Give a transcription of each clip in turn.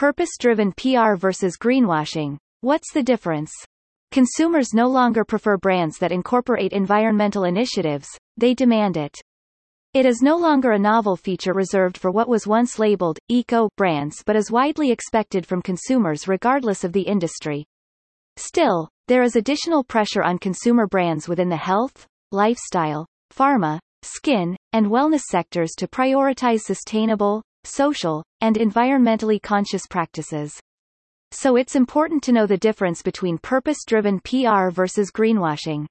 Purpose-driven PR versus greenwashing. What's the difference? Consumers no longer prefer brands that incorporate environmental initiatives, they demand it. It is no longer a novel feature reserved for what was once labeled eco brands but is widely expected from consumers regardless of the industry. Still, there is additional pressure on consumer brands within the health, lifestyle, pharma, skin, and wellness sectors to prioritize sustainable, social, and environmentally conscious practices. So it's important to know the difference between purpose-driven PR versus greenwashing.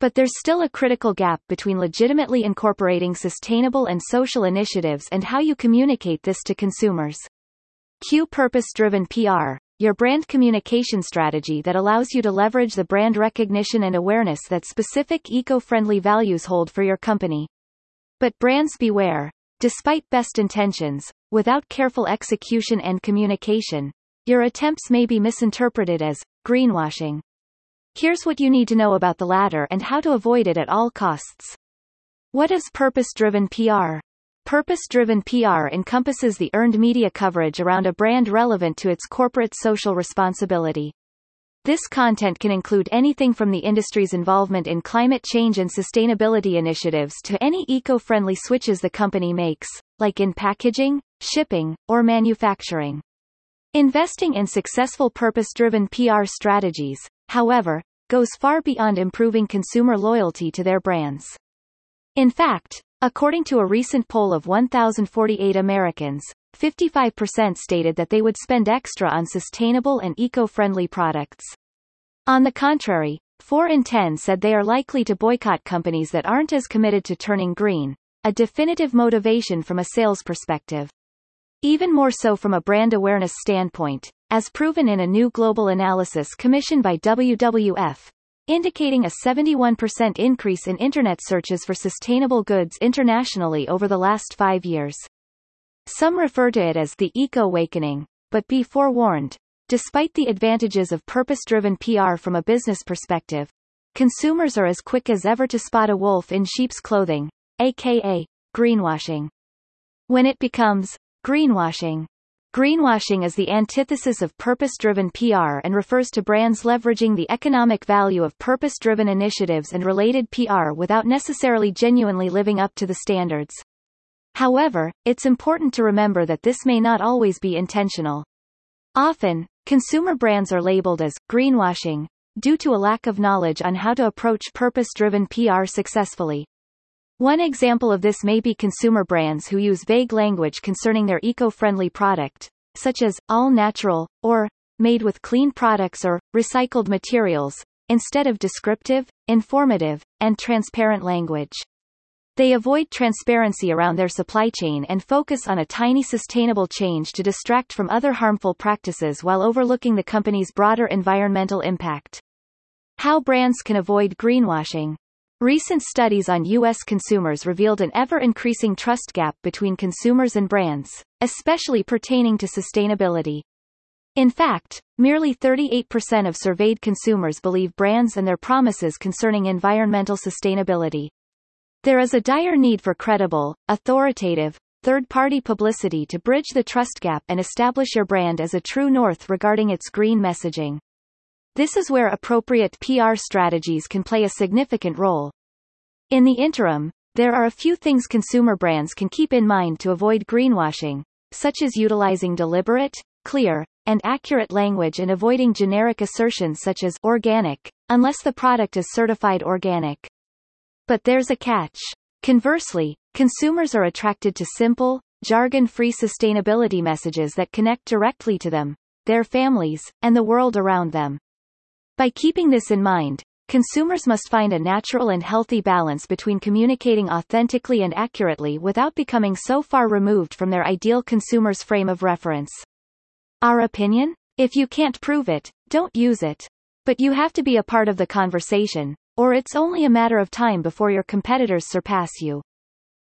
But there's still a critical gap between legitimately incorporating sustainable and social initiatives and how you communicate this to consumers. Cue purpose-driven PR, your brand communication strategy that allows you to leverage the brand recognition and awareness that specific eco-friendly values hold for your company. But brands beware. Despite best intentions, without careful execution and communication, your attempts may be misinterpreted as greenwashing. Here's what you need to know about the latter and how to avoid it at all costs. What is purpose-driven PR? Purpose-driven PR encompasses the earned media coverage around a brand relevant to its corporate social responsibility. This content can include anything from the industry's involvement in climate change and sustainability initiatives to any eco-friendly switches the company makes, like in packaging, shipping, or manufacturing. Investing in successful purpose-driven PR strategies, however, goes far beyond improving consumer loyalty to their brands. In fact, according to a recent poll of 1,048 Americans, 55% stated that they would spend extra on sustainable and eco-friendly products. On the contrary, 4 in 10 said they are likely to boycott companies that aren't as committed to turning green, a definitive motivation from a sales perspective. Even more so from a brand awareness standpoint, as proven in a new global analysis commissioned by WWF, indicating a 71% increase in Internet searches for sustainable goods internationally over the last five years. Some refer to it as the eco-awakening, but be forewarned. Despite the advantages of purpose-driven PR from a business perspective, consumers are as quick as ever to spot a wolf in sheep's clothing, aka greenwashing. When it becomes greenwashing, Greenwashing is the antithesis of purpose-driven PR and refers to brands leveraging the economic value of purpose-driven initiatives and related PR without necessarily genuinely living up to the standards. However, it's important to remember that this may not always be intentional. Often, consumer brands are labeled as greenwashing due to a lack of knowledge on how to approach purpose-driven PR successfully. One example of this may be consumer brands who use vague language concerning their eco-friendly product, such as, all natural, or, made with clean products or, recycled materials, instead of descriptive, informative, and transparent language. They avoid transparency around their supply chain and focus on a tiny sustainable change to distract from other harmful practices while overlooking the company's broader environmental impact. How brands can avoid greenwashing. Recent studies on U.S. consumers revealed an ever-increasing trust gap between consumers and brands, especially pertaining to sustainability. In fact, merely 38% of surveyed consumers believe brands and their promises concerning environmental sustainability. There is a dire need for credible, authoritative, third-party publicity to bridge the trust gap and establish your brand as a true north regarding its green messaging. This is where appropriate PR strategies can play a significant role. In the interim, there are a few things consumer brands can keep in mind to avoid greenwashing, such as utilizing deliberate, clear, and accurate language and avoiding generic assertions such as organic, unless the product is certified organic. But there's a catch. Conversely, consumers are attracted to simple, jargon-free sustainability messages that connect directly to them, their families, and the world around them. By keeping this in mind, consumers must find a natural and healthy balance between communicating authentically and accurately without becoming so far removed from their ideal consumer's frame of reference. Our opinion? If you can't prove it, don't use it. But you have to be a part of the conversation, or it's only a matter of time before your competitors surpass you.